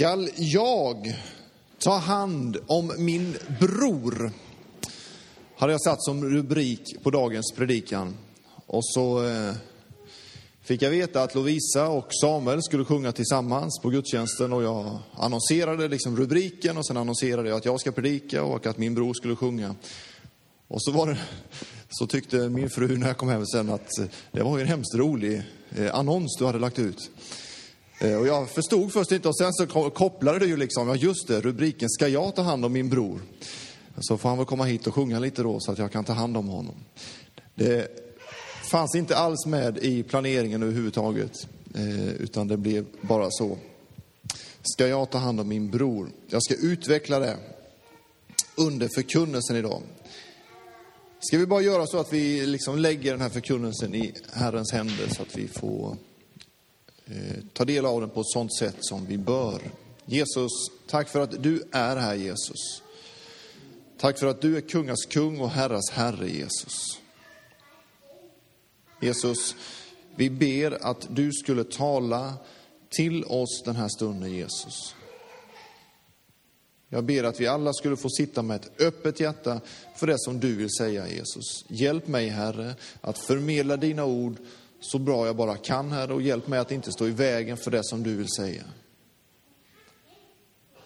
Skall jag ta hand om min bror? Hade jag satt som rubrik på dagens predikan. Och så eh, fick jag veta att Lovisa och Samuel skulle sjunga tillsammans på gudstjänsten och jag annonserade liksom rubriken och sen annonserade jag att jag ska predika och att min bror skulle sjunga. Och så, var det, så tyckte min fru när jag kom hem sen att det var ju en hemskt rolig eh, annons du hade lagt ut. Eh, och jag förstod först inte och sen så kopplade det ju liksom, ja just det, rubriken Ska jag ta hand om min bror? Så får han väl komma hit och sjunga lite då så att jag kan ta hand om honom. Det fanns inte alls med i planeringen överhuvudtaget, eh, utan det blev bara så. Ska jag ta hand om min bror? Jag ska utveckla det under förkunnelsen idag. Ska vi bara göra så att vi liksom lägger den här förkunnelsen i Herrens händer så att vi får Eh, ta del av den på ett sådant sätt som vi bör. Jesus, tack för att du är här Jesus. Tack för att du är kungas kung och herras herre Jesus. Jesus, vi ber att du skulle tala till oss den här stunden Jesus. Jag ber att vi alla skulle få sitta med ett öppet hjärta för det som du vill säga Jesus. Hjälp mig Herre att förmedla dina ord så bra jag bara kan, Herre, och hjälp mig att inte stå i vägen för det som du vill säga.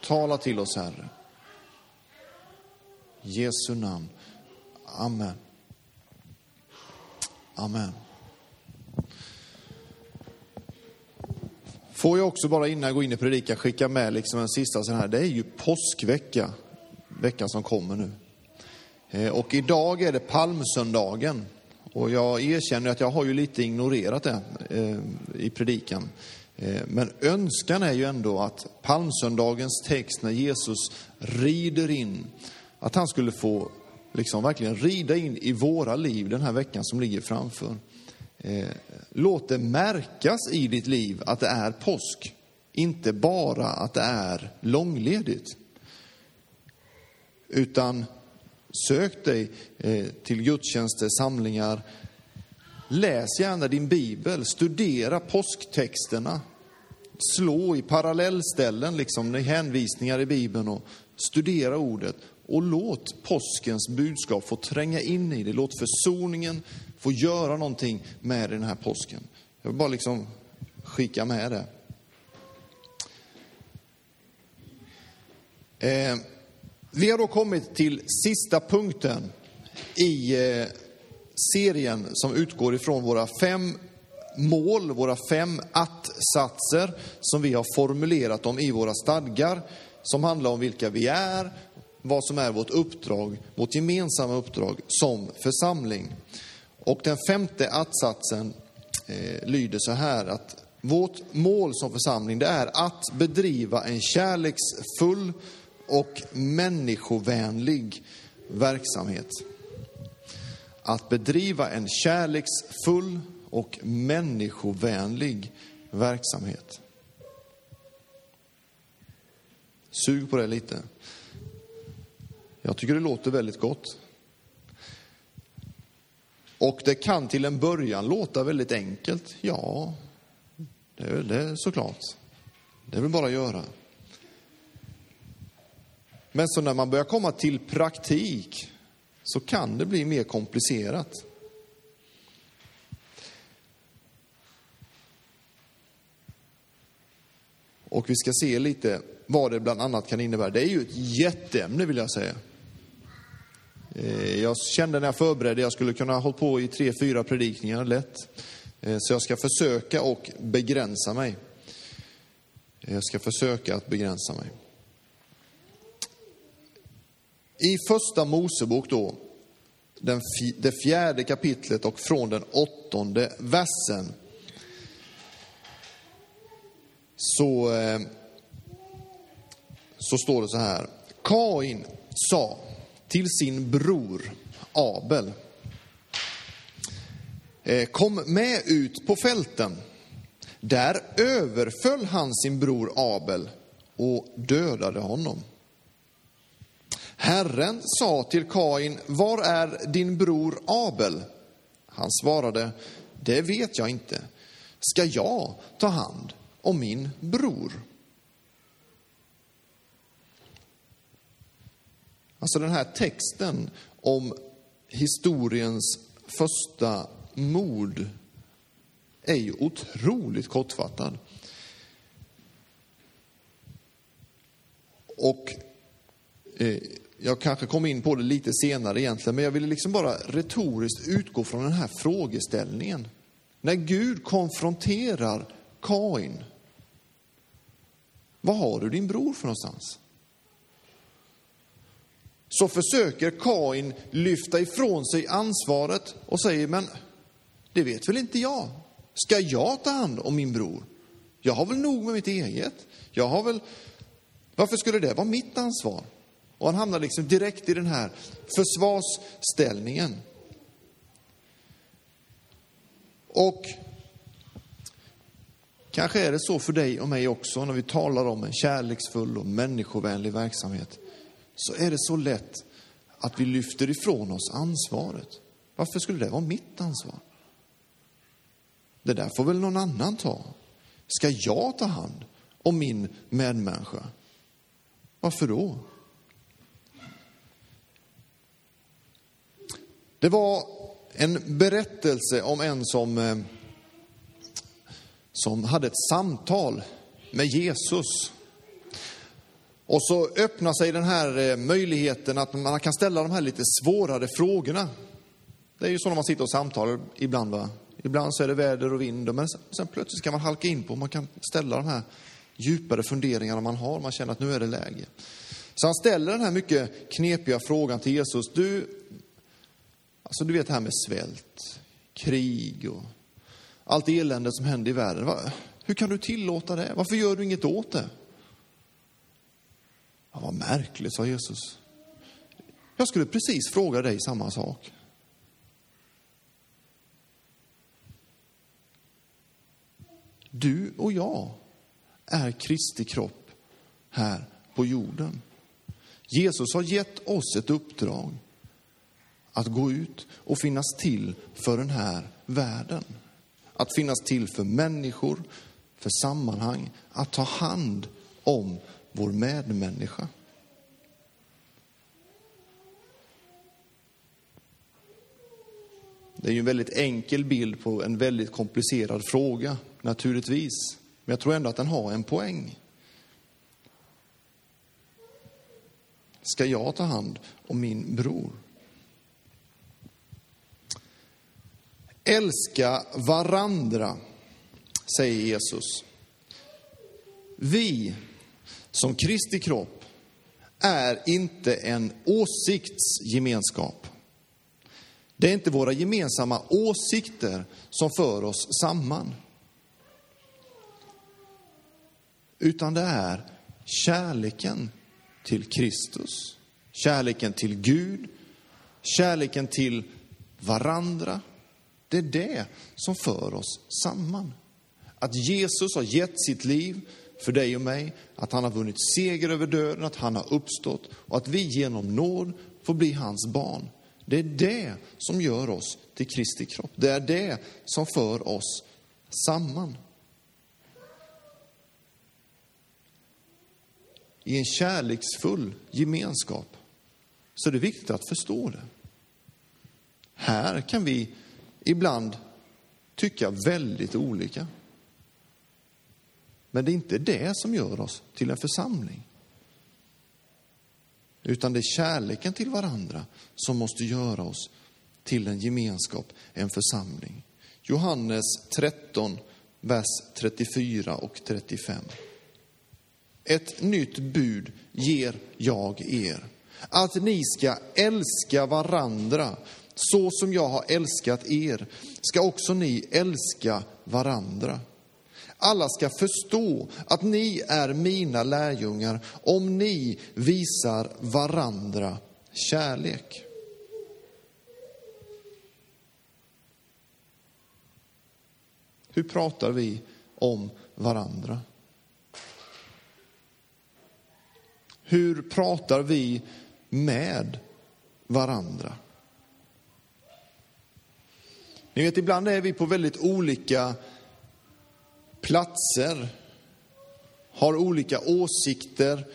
Tala till oss, Herre. Jesu namn. Amen. Amen. Får jag också bara innan jag går in i predikan skicka med liksom en sista sån här. Det är ju påskvecka, veckan som kommer nu. Eh, och idag är det palmsöndagen. Och jag erkänner att jag har ju lite ignorerat det eh, i predikan. Eh, men önskan är ju ändå att palmsöndagens text när Jesus rider in, att han skulle få liksom verkligen rida in i våra liv den här veckan som ligger framför. Eh, låt det märkas i ditt liv att det är påsk, inte bara att det är långledigt. Utan Sök dig eh, till gudstjänster, samlingar. Läs gärna din bibel, studera påsktexterna. Slå i parallellställen, liksom hänvisningar i bibeln och studera ordet. Och låt påskens budskap få tränga in i det. Låt försoningen få göra någonting med den här påsken. Jag vill bara liksom skicka med det. Eh, vi har då kommit till sista punkten i eh, serien som utgår ifrån våra fem mål, våra fem att-satser som vi har formulerat dem i våra stadgar, som handlar om vilka vi är, vad som är vårt uppdrag, vårt gemensamma uppdrag som församling. Och den femte att-satsen eh, lyder så här att vårt mål som församling det är att bedriva en kärleksfull och människovänlig verksamhet. Att bedriva en kärleksfull och människovänlig verksamhet. Sug på det lite. Jag tycker det låter väldigt gott. Och det kan till en början låta väldigt enkelt. Ja, det är det såklart. Det är väl bara att göra. Men så när man börjar komma till praktik så kan det bli mer komplicerat. Och vi ska se lite vad det bland annat kan innebära. Det är ju ett jätteämne vill jag säga. Eh, jag kände när jag förberedde, jag skulle kunna ha på i tre, fyra predikningar lätt. Eh, så jag ska försöka och begränsa mig. Eh, jag ska försöka att begränsa mig. I första Mosebok då, den, det fjärde kapitlet och från den åttonde versen, så, eh, så står det så här. Kain sa till sin bror Abel, eh, kom med ut på fälten. Där överföll han sin bror Abel och dödade honom. Herren sa till Kain, var är din bror Abel? Han svarade, det vet jag inte. Ska jag ta hand om min bror? Alltså den här texten om historiens första mord är ju otroligt kortfattad. Och eh, jag kanske kom in på det lite senare egentligen, men jag ville liksom bara retoriskt utgå från den här frågeställningen. När Gud konfronterar Kain, vad har du din bror för någonstans? Så försöker Kain lyfta ifrån sig ansvaret och säger, men det vet väl inte jag? Ska jag ta hand om min bror? Jag har väl nog med mitt eget? Jag har väl... Varför skulle det vara mitt ansvar? Och han hamnar liksom direkt i den här försvarsställningen. Och kanske är det så för dig och mig också när vi talar om en kärleksfull och människovänlig verksamhet. Så är det så lätt att vi lyfter ifrån oss ansvaret. Varför skulle det vara mitt ansvar? Det där får väl någon annan ta. Ska jag ta hand om min medmänniska? Varför då? Det var en berättelse om en som, eh, som hade ett samtal med Jesus. Och så öppnar sig den här eh, möjligheten att man kan ställa de här lite svårare frågorna. Det är ju så när man sitter och samtalar ibland. Va? Ibland så är det väder och vind, men sen plötsligt kan man halka in på, man kan ställa de här djupare funderingarna man har, man känner att nu är det läge. Så han ställer den här mycket knepiga frågan till Jesus. Du, alltså du vet det här med svält, krig och allt elände som händer i världen. Hur kan du tillåta det? Varför gör du inget åt det? Ja, vad märkligt, sa Jesus. Jag skulle precis fråga dig samma sak. Du och jag är Kristi kropp här på jorden. Jesus har gett oss ett uppdrag att gå ut och finnas till för den här världen. Att finnas till för människor, för sammanhang, att ta hand om vår medmänniska. Det är ju en väldigt enkel bild på en väldigt komplicerad fråga, naturligtvis. Men jag tror ändå att den har en poäng. Ska jag ta hand om min bror? Älska varandra, säger Jesus. Vi som Kristi kropp är inte en åsiktsgemenskap. Det är inte våra gemensamma åsikter som för oss samman. Utan det är kärleken till Kristus, kärleken till Gud, kärleken till varandra. Det är det som för oss samman. Att Jesus har gett sitt liv för dig och mig, att han har vunnit seger över döden, att han har uppstått och att vi genom nåd får bli hans barn. Det är det som gör oss till Kristi kropp. Det är det som för oss samman. I en kärleksfull gemenskap så är det viktigt att förstå det. Här kan vi ibland tycka väldigt olika. Men det är inte det som gör oss till en församling. Utan det är kärleken till varandra som måste göra oss till en gemenskap, en församling. Johannes 13, vers 34 och 35. Ett nytt bud ger jag er. Att ni ska älska varandra så som jag har älskat er ska också ni älska varandra. Alla ska förstå att ni är mina lärjungar om ni visar varandra kärlek. Hur pratar vi om varandra? Hur pratar vi med varandra? Ni vet, ibland är vi på väldigt olika platser, har olika åsikter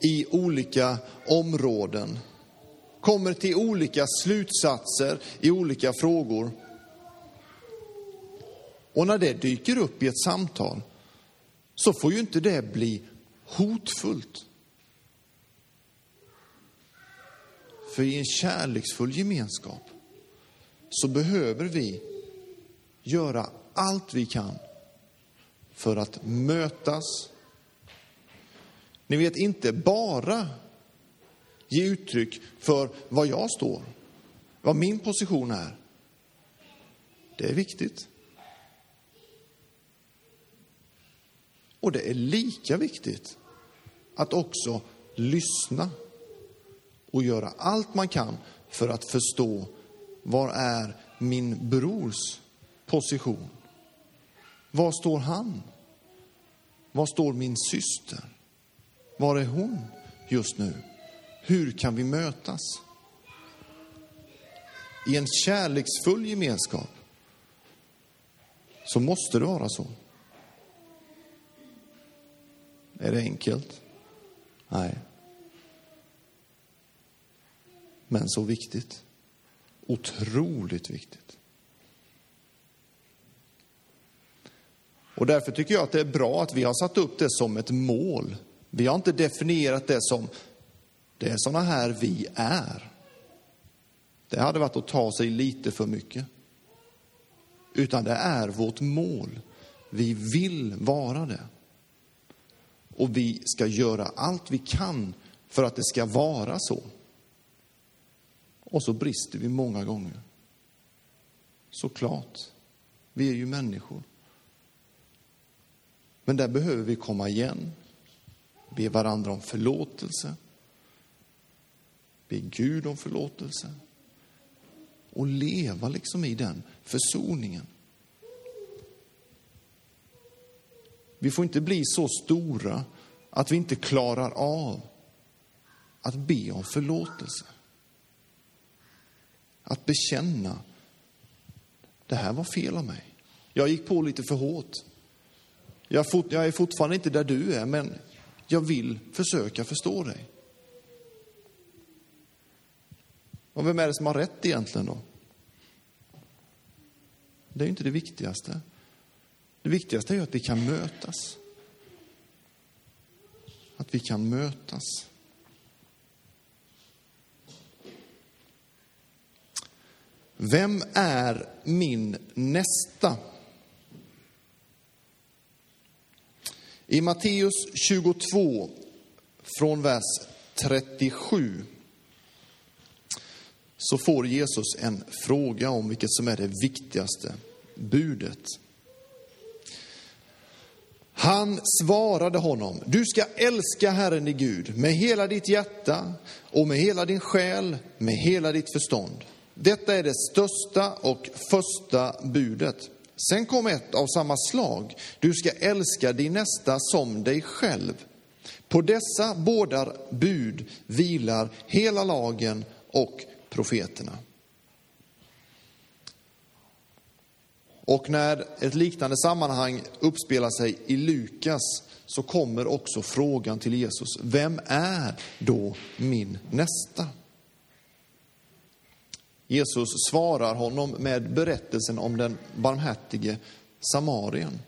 i olika områden. kommer till olika slutsatser i olika frågor. Och när det dyker upp i ett samtal så får ju inte det bli hotfullt. För i en kärleksfull gemenskap så behöver vi göra allt vi kan för att mötas. Ni vet, inte bara ge uttryck för var jag står, vad min position är. Det är viktigt. Och det är lika viktigt att också lyssna och göra allt man kan för att förstå var är min brors position? Var står han? Var står min syster? Var är hon just nu? Hur kan vi mötas? I en kärleksfull gemenskap så måste det vara så. Är det enkelt? Nej. Men så viktigt. Otroligt viktigt. Och därför tycker jag att det är bra att vi har satt upp det som ett mål. Vi har inte definierat det som, det är sådana här vi är. Det hade varit att ta sig lite för mycket. Utan det är vårt mål. Vi vill vara det. Och vi ska göra allt vi kan för att det ska vara så. Och så brister vi många gånger. Såklart. Vi är ju människor. Men där behöver vi komma igen, be varandra om förlåtelse, be Gud om förlåtelse och leva liksom i den försoningen. Vi får inte bli så stora att vi inte klarar av att be om förlåtelse. Att bekänna, det här var fel av mig. Jag gick på lite för hårt. Jag, är fortfarande inte där du är, men jag vill försöka förstå dig. Och vem är det som har rätt egentligen då? Det är ju inte det viktigaste. Det viktigaste är ju att vi kan mötas. Att vi kan mötas. Vem är min nästa? I Matteus 22, från vers 37, så får Jesus en fråga om vilket som är det viktigaste budet. Han svarade honom, du ska älska Herren din Gud med hela ditt hjärta och med hela din själ, med hela ditt förstånd. Detta är det största och första budet. Sen kom ett av samma slag. Du ska älska din nästa som dig själv. På dessa båda bud vilar hela lagen och profeterna. Och när ett liknande sammanhang uppspelar sig i Lukas så kommer också frågan till Jesus, vem är då min nästa? Jesus svarar honom med berättelsen om den barmhärtige samarien.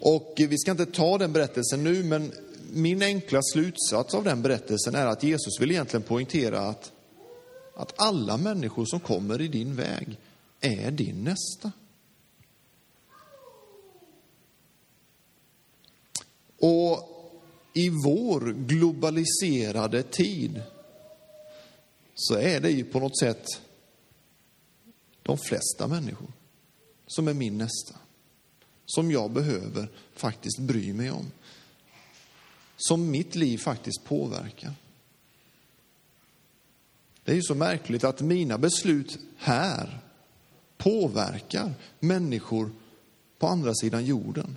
Och vi ska inte ta den berättelsen nu, men min enkla slutsats av den berättelsen är att Jesus vill egentligen poängtera att, att alla människor som kommer i din väg är din nästa. Och i vår globaliserade tid så är det ju på något sätt de flesta människor som är min nästa. Som jag behöver faktiskt bry mig om. Som mitt liv faktiskt påverkar. Det är ju så märkligt att mina beslut här påverkar människor på andra sidan jorden.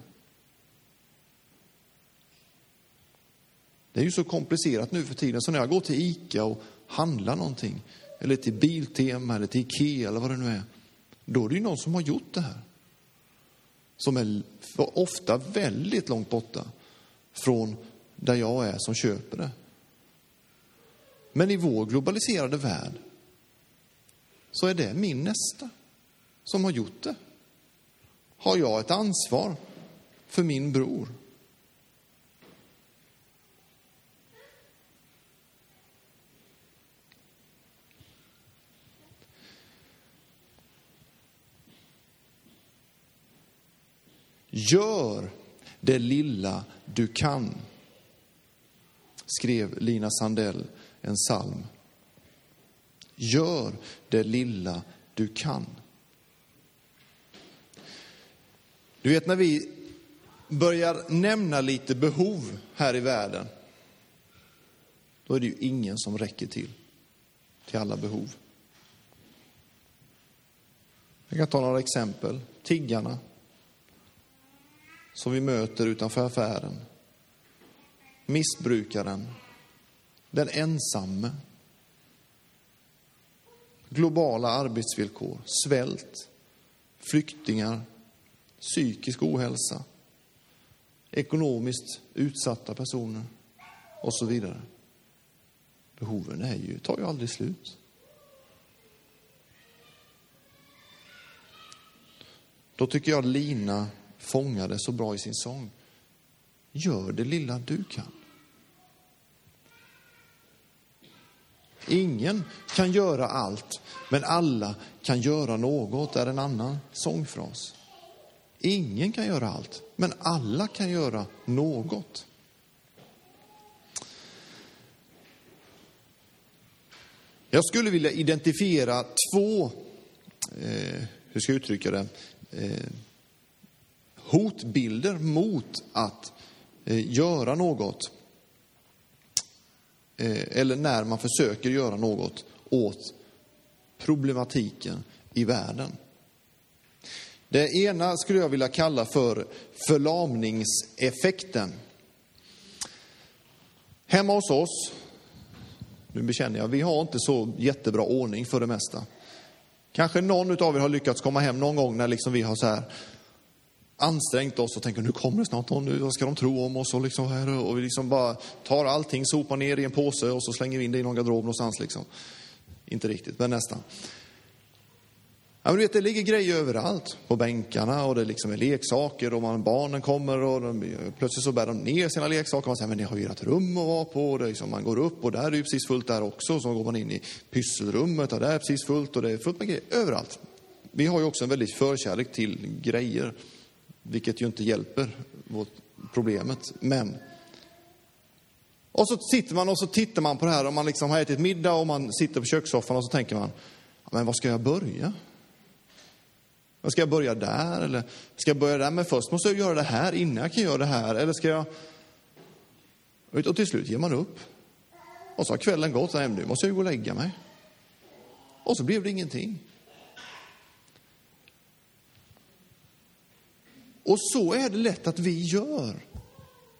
Det är ju så komplicerat nu för tiden, så när jag går till ICA och handla någonting, eller till Biltema eller till Ikea eller vad det nu är, då är det ju någon som har gjort det här. Som är ofta väldigt långt borta från där jag är som köper det. Men i vår globaliserade värld så är det min nästa som har gjort det. Har jag ett ansvar för min bror? Gör det lilla du kan, skrev Lina Sandell en psalm. Gör det lilla du kan. Du vet när vi börjar nämna lite behov här i världen, då är det ju ingen som räcker till, till alla behov. Jag kan ta några exempel. Tiggarna, som vi möter utanför affären. Missbrukaren, den ensamme. Globala arbetsvillkor, svält, flyktingar, psykisk ohälsa, ekonomiskt utsatta personer och så vidare. Behoven är ju, tar ju aldrig slut. Då tycker jag Lina fångar det så bra i sin sång. Gör det lilla du kan. Ingen kan göra allt, men alla kan göra något, är en annan sångfras. Ingen kan göra allt, men alla kan göra något. Jag skulle vilja identifiera två, eh, hur ska jag uttrycka det, eh, hotbilder mot att eh, göra något. Eh, eller när man försöker göra något åt problematiken i världen. Det ena skulle jag vilja kalla för förlamningseffekten. Hemma hos oss, nu bekänner jag, vi har inte så jättebra ordning för det mesta. Kanske någon av er har lyckats komma hem någon gång när liksom vi har så här ansträngt oss och tänker nu kommer det snart någon, vad ska de tro om oss? Och, liksom här, och vi liksom bara tar allting, sopar ner i en påse och så slänger vi in det i någon garderob någonstans. Liksom. Inte riktigt, men nästan. Ja, men du vet, det ligger grejer överallt, på bänkarna och det liksom är leksaker och man, barnen kommer och de, plötsligt så bär de ner sina leksaker och man säger, men ni har ju ert rum att vara på. Och det liksom, man går upp och där är det ju precis fullt där också. Så går man in i pysselrummet och där är precis fullt och det är fullt med grejer överallt. Vi har ju också en väldigt förkärlek till grejer, vilket ju inte hjälper problemet. Men och så sitter man och så tittar man på det här och man liksom har ätit middag och man sitter på kökssoffan och så tänker man, men var ska jag börja? Ska jag börja där eller ska jag börja där? Men först måste jag göra det här innan jag kan göra det här. Eller ska jag... Och till slut ger man upp. Och så har kvällen gått, nej nu måste jag ju gå och lägga mig. Och så blev det ingenting. Och så är det lätt att vi gör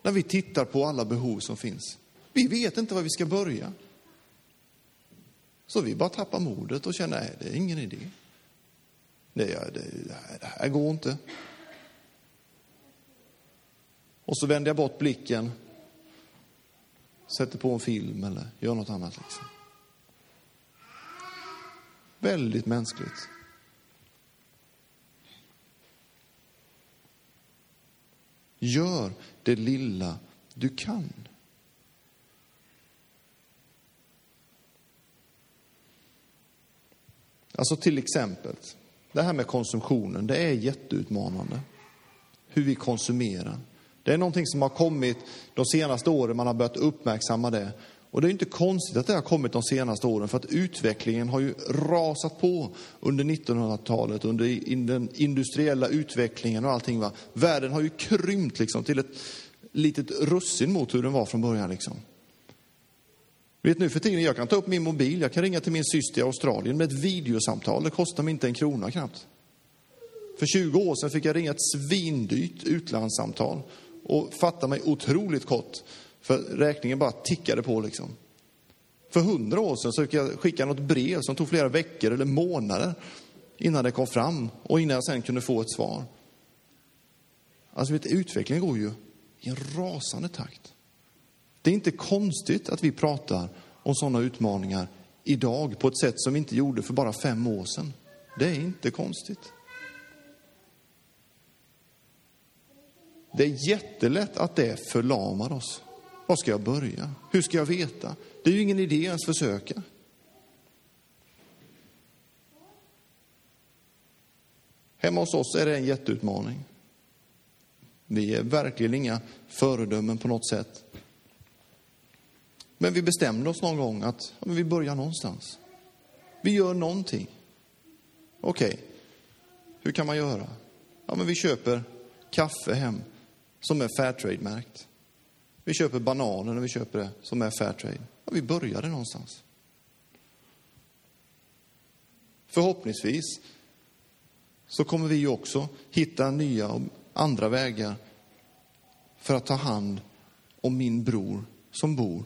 när vi tittar på alla behov som finns. Vi vet inte var vi ska börja. Så vi bara tappar modet och känner, nej det är ingen idé. Det, det, det här går inte. Och så vänder jag bort blicken, sätter på en film eller gör något annat. Liksom. Väldigt mänskligt. Gör det lilla du kan. Alltså till exempel, det här med konsumtionen, det är jätteutmanande. Hur vi konsumerar. Det är någonting som har kommit de senaste åren, man har börjat uppmärksamma det. Och det är inte konstigt att det har kommit de senaste åren, för att utvecklingen har ju rasat på under 1900-talet, under den industriella utvecklingen och allting. Va? Världen har ju krympt liksom till ett litet russin mot hur den var från början. Liksom. Vet nu för tiden, jag kan ta upp min mobil, jag kan ringa till min syster i Australien med ett videosamtal. Det kostar mig inte en krona knappt. För 20 år sedan fick jag ringa ett svindyrt utlandssamtal och fatta mig otroligt kort, för räkningen bara tickade på liksom. För 100 år sedan så fick jag skicka något brev som tog flera veckor eller månader innan det kom fram och innan jag sen kunde få ett svar. Alltså vet, utvecklingen går ju i en rasande takt. Det är inte konstigt att vi pratar om sådana utmaningar idag på ett sätt som vi inte gjorde för bara fem år sedan. Det är inte konstigt. Det är jättelätt att det förlamar oss. Var ska jag börja? Hur ska jag veta? Det är ju ingen idé ens försöka. Hemma hos oss är det en jätteutmaning. Vi är verkligen inga föredömen på något sätt. Men vi bestämde oss någon gång att ja, vi börjar någonstans. Vi gör någonting. Okej, okay. hur kan man göra? Ja, men vi köper kaffe hem som är Fairtrade-märkt. Vi köper bananer när vi köper det som är Fairtrade. Ja, vi började någonstans. Förhoppningsvis så kommer vi också hitta nya och andra vägar för att ta hand om min bror som bor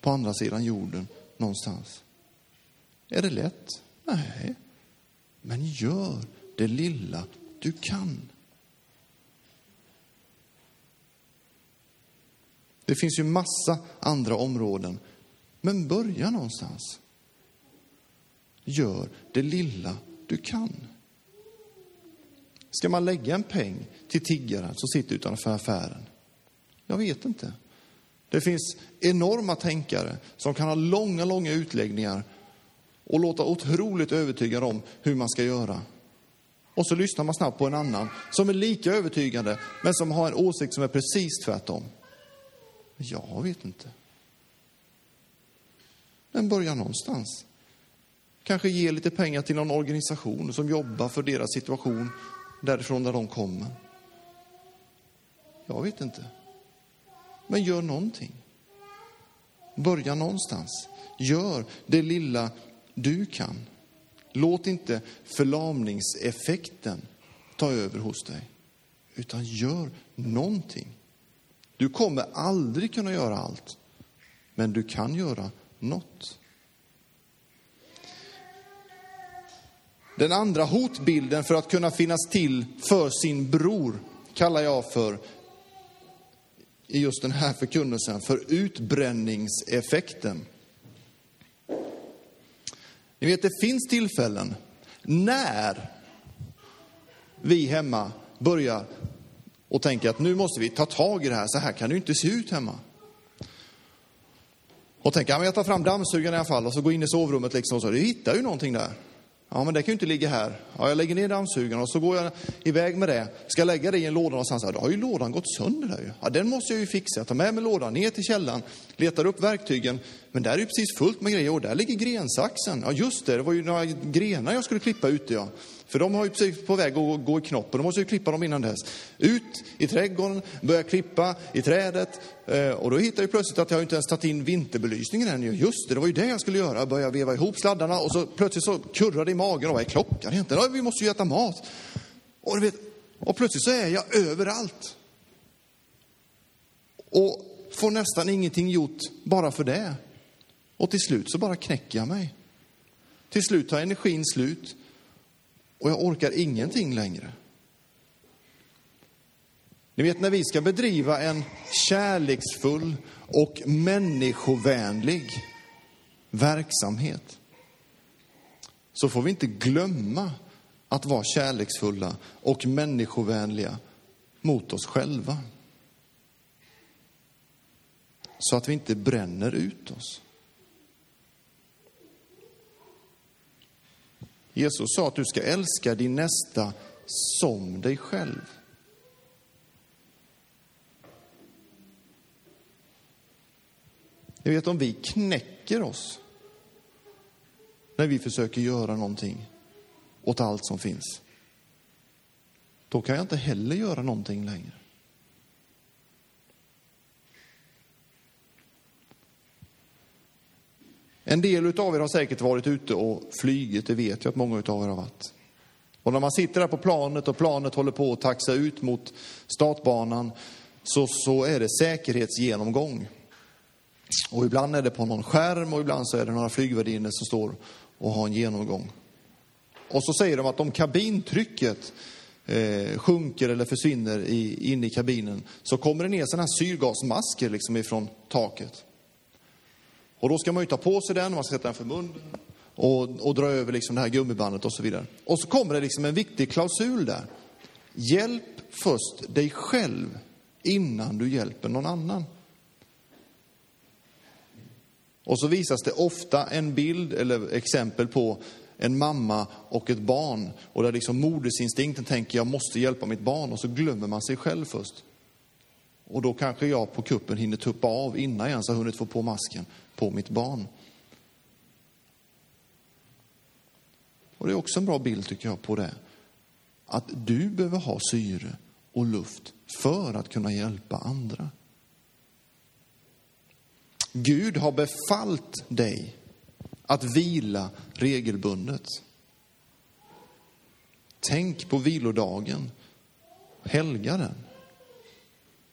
på andra sidan jorden någonstans. Är det lätt? Nej. Men gör det lilla du kan. Det finns ju massa andra områden. Men börja någonstans. Gör det lilla du kan. Ska man lägga en peng till tiggaren som sitter utanför affären? Jag vet inte. Det finns enorma tänkare som kan ha långa, långa utläggningar och låta otroligt övertygade om hur man ska göra. Och så lyssnar man snabbt på en annan som är lika övertygande, men som har en åsikt som är precis tvärtom. Jag vet inte. Men börja någonstans. Kanske ge lite pengar till någon organisation som jobbar för deras situation därifrån där de kommer. Jag vet inte. Men gör någonting. Börja någonstans. Gör det lilla du kan. Låt inte förlamningseffekten ta över hos dig, utan gör någonting. Du kommer aldrig kunna göra allt, men du kan göra något. Den andra hotbilden för att kunna finnas till för sin bror kallar jag för, i just den här förkunnelsen, för utbränningseffekten. Ni vet, det finns tillfällen när vi hemma börjar och tänker att nu måste vi ta tag i det här, så här kan det ju inte se ut hemma. Och tänker, ja, jag tar fram dammsugaren i alla fall och så går in i sovrummet liksom och så, du hittar ju någonting där. Ja, men det kan ju inte ligga här. Ja, jag lägger ner dammsugaren och så går jag iväg med det. Ska jag lägga det i en låda någonstans? Då har ju lådan gått sönder där ju. Ja, den måste jag ju fixa. Jag tar med mig lådan ner till källan, letar upp verktygen. Men där är ju precis fullt med grejer och där ligger grensaxen. Ja, just det, det var ju några grenar jag skulle klippa ute ja. För de har ju precis på väg att gå i knoppen, de då måste jag klippa dem innan dess. Ut i trädgården, börja klippa i trädet eh, och då hittar jag plötsligt att jag inte ens tagit in vinterbelysningen än. Just det, det var ju det jag skulle göra. Börja veva ihop sladdarna och så plötsligt så kurrar det i magen. Och vad är klockan egentligen? Vi måste ju äta mat. Och, du vet, och plötsligt så är jag överallt. Och får nästan ingenting gjort bara för det. Och till slut så bara knäcker jag mig. Till slut tar energin slut och jag orkar ingenting längre. Ni vet när vi ska bedriva en kärleksfull och människovänlig verksamhet så får vi inte glömma att vara kärleksfulla och människovänliga mot oss själva. Så att vi inte bränner ut oss. Jesus sa att du ska älska din nästa som dig själv. Ni vet om vi knäcker oss när vi försöker göra någonting åt allt som finns. Då kan jag inte heller göra någonting längre. En del av er har säkert varit ute och flygit, det vet jag att många av er har varit. Och när man sitter där på planet och planet håller på att taxa ut mot startbanan så, så är det säkerhetsgenomgång. Och ibland är det på någon skärm och ibland så är det några flygvärdinnor som står och har en genomgång. Och så säger de att om kabintrycket eh, sjunker eller försvinner i, in i kabinen så kommer det ner sådana här syrgasmasker liksom ifrån taket. Och då ska man ju ta på sig den, man ska sätta den för munnen och, och dra över liksom det här gummibandet och så vidare. Och så kommer det liksom en viktig klausul där. Hjälp först dig själv innan du hjälper någon annan. Och så visas det ofta en bild eller exempel på en mamma och ett barn. Och där liksom modersinstinkten tänker jag måste hjälpa mitt barn och så glömmer man sig själv först. Och då kanske jag på kuppen hinner tuppa av innan jag ens har hunnit få på masken på mitt barn. Och det är också en bra bild tycker jag på det. Att du behöver ha syre och luft för att kunna hjälpa andra. Gud har befallt dig att vila regelbundet. Tänk på vilodagen. Helga den.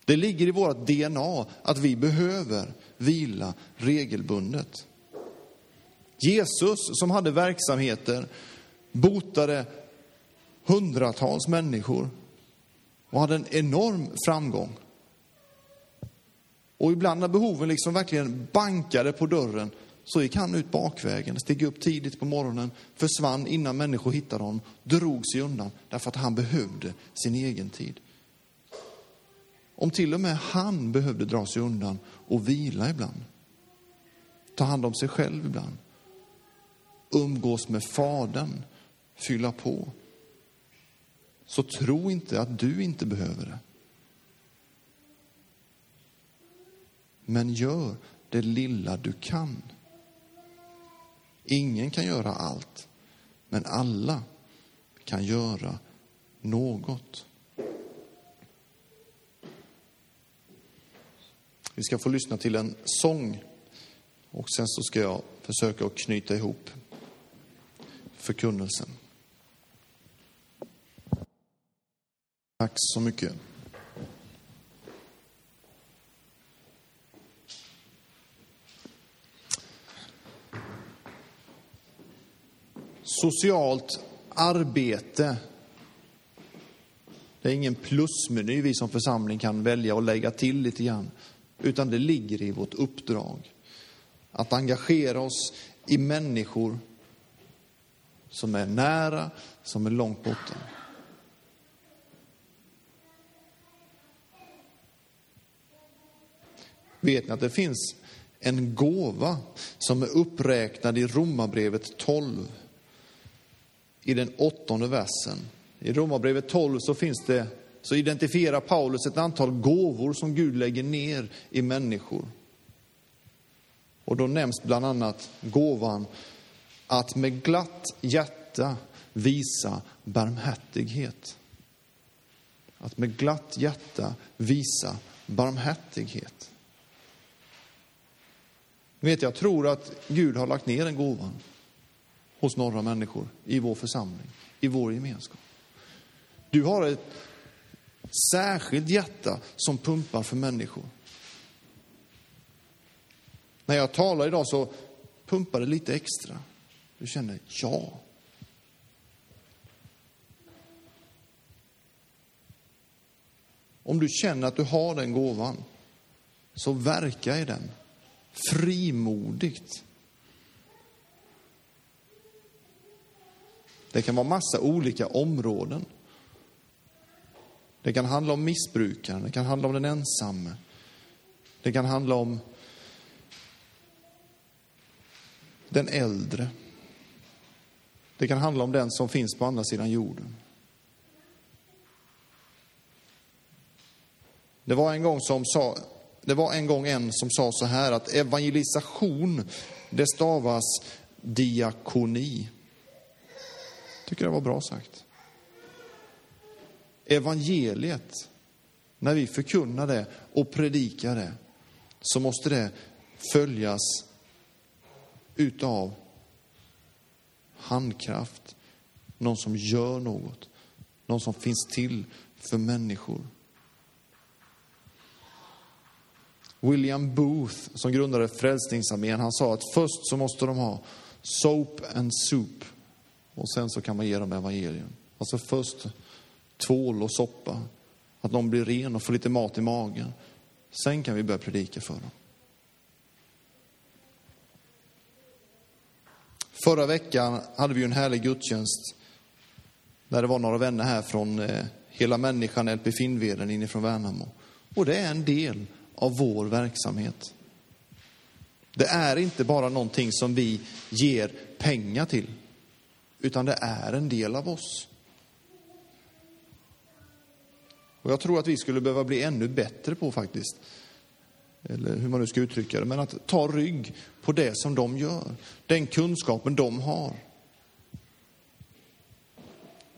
Det ligger i vårt DNA att vi behöver vila regelbundet. Jesus som hade verksamheter botade hundratals människor och hade en enorm framgång. Och ibland när behoven liksom verkligen bankade på dörren så gick han ut bakvägen, steg upp tidigt på morgonen, försvann innan människor hittade honom, drog sig undan därför att han behövde sin egen tid. Om till och med han behövde dra sig undan och vila ibland, ta hand om sig själv ibland, umgås med Fadern, fylla på, så tro inte att du inte behöver det. Men gör det lilla du kan. Ingen kan göra allt, men alla kan göra något. Vi ska få lyssna till en sång och sen så ska jag försöka att knyta ihop förkunnelsen. Tack så mycket. Socialt arbete. Det är ingen plusmeny vi som församling kan välja och lägga till lite grann, utan det ligger i vårt uppdrag. Att engagera oss i människor som är nära, som är långt borta. Vet ni att det finns en gåva som är uppräknad i Romarbrevet 12, i den åttonde versen. I Romarbrevet 12 så finns det, så identifierar Paulus ett antal gåvor som Gud lägger ner i människor. Och då nämns bland annat gåvan att med glatt hjärta visa barmhärtighet. Att med glatt hjärta visa barmhärtighet. Vet, jag tror att Gud har lagt ner den gåvan hos några människor i vår församling, i vår gemenskap. Du har ett särskilt hjärta som pumpar för människor. När jag talar idag så pumpar det lite extra. Du känner, ja. Om du känner att du har den gåvan, så verka i den frimodigt. Det kan vara massa olika områden. Det kan handla om missbrukaren, det kan handla om den ensamme. Det kan handla om den äldre. Det kan handla om den som finns på andra sidan jorden. Det var en gång som sa, det var en gång en som sa så här att evangelisation, det stavas diakoni. Tycker det var bra sagt. Evangeliet, när vi förkunnar det och predikar det, så måste det följas utav handkraft, någon som gör något, någon som finns till för människor. William Booth, som grundade Frälsningsarmén, han sa att först så måste de ha soap and soup och sen så kan man ge dem evangelium. Alltså först tvål och soppa, att de blir ren och får lite mat i magen. Sen kan vi börja predika för dem. Förra veckan hade vi en härlig gudstjänst där det var några vänner här från eh, Hela Människan, LP Finnveden inifrån Värnamo. Och det är en del av vår verksamhet. Det är inte bara någonting som vi ger pengar till, utan det är en del av oss. Och jag tror att vi skulle behöva bli ännu bättre på faktiskt, eller hur man nu ska uttrycka det, men att ta rygg på det som de gör, den kunskapen de har.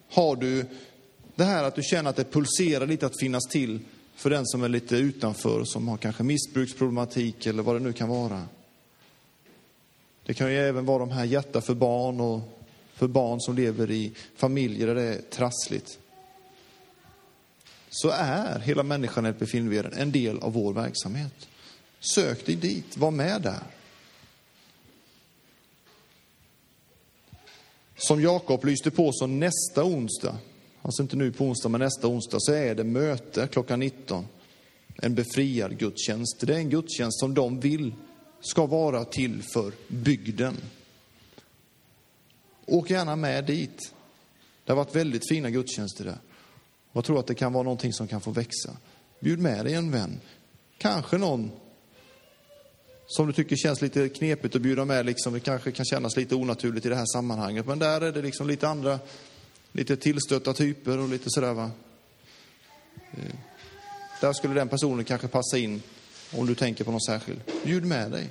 Har du det här att du känner att det pulserar lite att finnas till för den som är lite utanför, som har kanske missbruksproblematik eller vad det nu kan vara. Det kan ju även vara de här hjärta för barn och för barn som lever i familjer där det är trassligt. Så är hela människan ett Finnveden en del av vår verksamhet. Sök dig dit, var med där. Som Jakob lyste på så nästa onsdag, alltså inte nu på onsdag men nästa onsdag, så är det möte klockan 19. En befriad gudstjänst. Det är en gudstjänst som de vill ska vara till för bygden. Åk gärna med dit. Det har varit väldigt fina gudstjänster där. Jag tror att det kan vara någonting som kan få växa. Bjud med dig en vän. Kanske någon som du tycker känns lite knepigt att bjuda med, liksom, det kanske kan kännas lite onaturligt i det här sammanhanget. Men där är det liksom lite andra, lite tillstötta typer och lite sådär va. Eh, där skulle den personen kanske passa in om du tänker på någon särskild. Bjud med dig.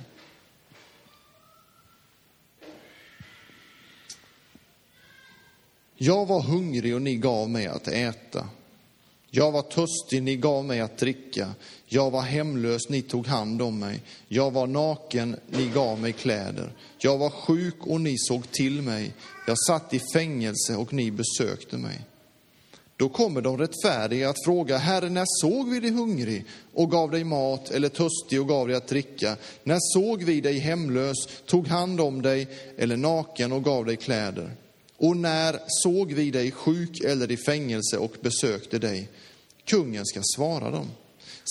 Jag var hungrig och ni gav mig att äta. Jag var törstig, ni gav mig att dricka. Jag var hemlös, ni tog hand om mig. Jag var naken, ni gav mig kläder. Jag var sjuk och ni såg till mig. Jag satt i fängelse och ni besökte mig. Då kommer de rättfärdiga att fråga, Herre, när såg vi dig hungrig och gav dig mat eller törstig och gav dig att dricka? När såg vi dig hemlös, tog hand om dig eller naken och gav dig kläder? Och när såg vi dig sjuk eller i fängelse och besökte dig? Kungen ska svara dem.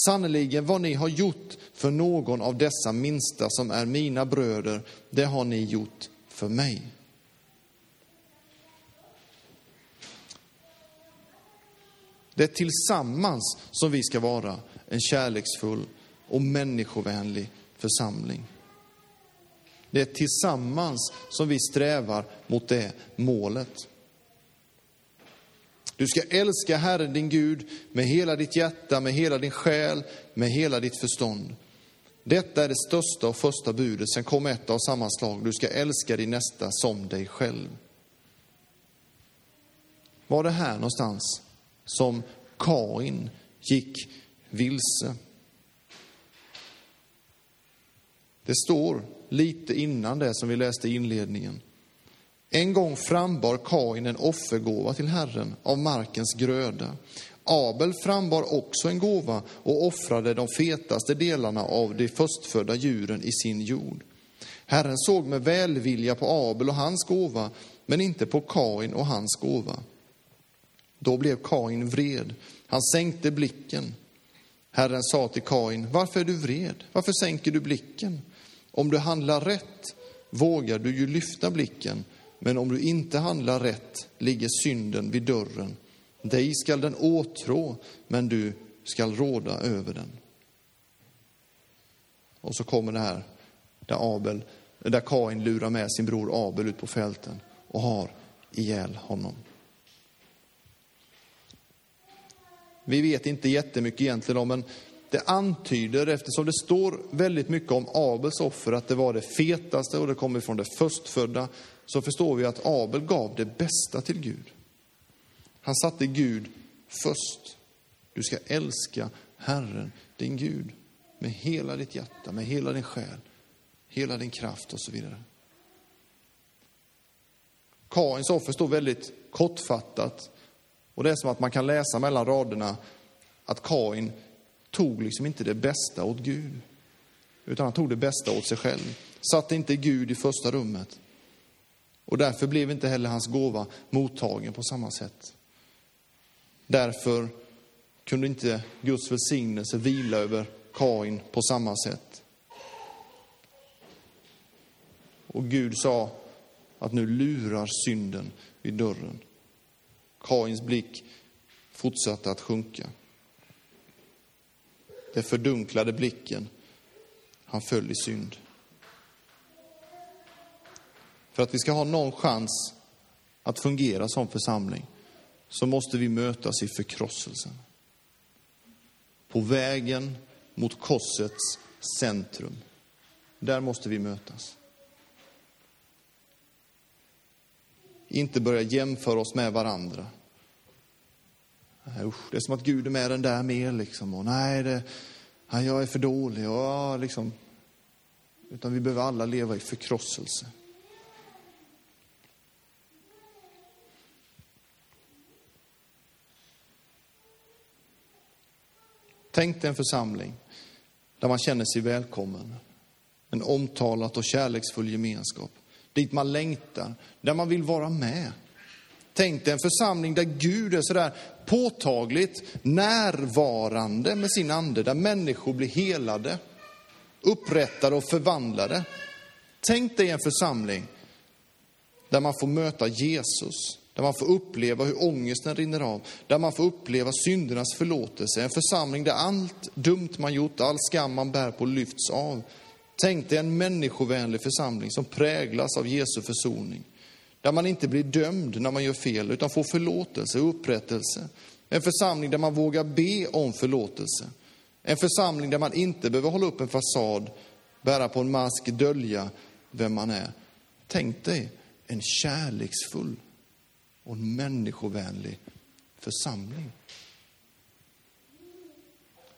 Sannerligen vad ni har gjort för någon av dessa minsta som är mina bröder, det har ni gjort för mig. Det är tillsammans som vi ska vara en kärleksfull och människovänlig församling. Det är tillsammans som vi strävar mot det målet. Du ska älska Herren din Gud med hela ditt hjärta, med hela din själ, med hela ditt förstånd. Detta är det största och första budet. Sen kom ett av samma slag. Du ska älska din nästa som dig själv. Var det här någonstans som Kain gick vilse? Det står lite innan det som vi läste i inledningen. En gång frambar Kain en offergåva till Herren av markens gröda. Abel frambar också en gåva och offrade de fetaste delarna av de förstfödda djuren i sin jord. Herren såg med välvilja på Abel och hans gåva, men inte på Kain och hans gåva. Då blev Kain vred. Han sänkte blicken. Herren sa till Kain, varför är du vred? Varför sänker du blicken? Om du handlar rätt vågar du ju lyfta blicken, men om du inte handlar rätt ligger synden vid dörren. Dig skall den åtrå, men du skall råda över den. Och så kommer det här där, Abel, där Kain lurar med sin bror Abel ut på fälten och har ihjäl honom. Vi vet inte jättemycket egentligen om, men det antyder, eftersom det står väldigt mycket om Abels offer, att det var det fetaste och det kommer från det förstfödda, så förstår vi att Abel gav det bästa till Gud. Han satte Gud först. Du ska älska Herren, din Gud, med hela ditt hjärta, med hela din själ, hela din kraft och så vidare. Kains offer står väldigt kortfattat och det är som att man kan läsa mellan raderna att Kain tog liksom inte det bästa åt Gud, utan han tog det bästa åt sig själv. Satte inte Gud i första rummet. Och därför blev inte heller hans gåva mottagen på samma sätt. Därför kunde inte Guds välsignelse vila över Kain på samma sätt. Och Gud sa, att nu lurar synden vid dörren. Kains blick fortsatte att sjunka. Det fördunklade blicken, han föll i synd. För att vi ska ha någon chans att fungera som församling så måste vi mötas i förkrosselsen. På vägen mot korsets centrum. Där måste vi mötas. Inte börja jämföra oss med varandra. Usch, det är som att Gud är med den där mer liksom. Och nej, det, nej, jag är för dålig. Och, liksom. Utan vi behöver alla leva i förkrosselse. Tänk dig en församling där man känner sig välkommen. En omtalat och kärleksfull gemenskap. Dit man längtar, där man vill vara med. Tänk dig en församling där Gud är sådär påtagligt närvarande med sin ande, där människor blir helade, upprättade och förvandlade. Tänk dig en församling där man får möta Jesus, där man får uppleva hur ångesten rinner av, där man får uppleva syndernas förlåtelse. En församling där allt dumt man gjort, all skam man bär på lyfts av. Tänk dig en människovänlig församling som präglas av Jesu försoning. Där man inte blir dömd när man gör fel, utan får förlåtelse och upprättelse. En församling där man vågar be om förlåtelse. En församling där man inte behöver hålla upp en fasad, bära på en mask, dölja vem man är. Tänk dig en kärleksfull och en människovänlig församling.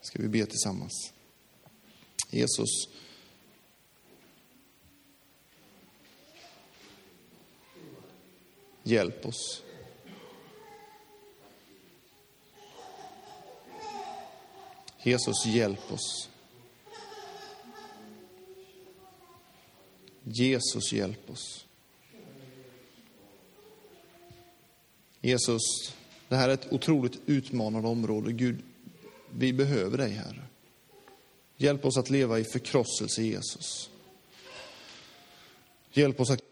Ska vi be tillsammans? Jesus, hjälp oss. Jesus, hjälp oss. Jesus, hjälp oss. Jesus, det här är ett otroligt utmanande område. Gud, vi behöver dig, Herre. Hjälp oss att leva i förkrosselse, Jesus. Hjälp oss att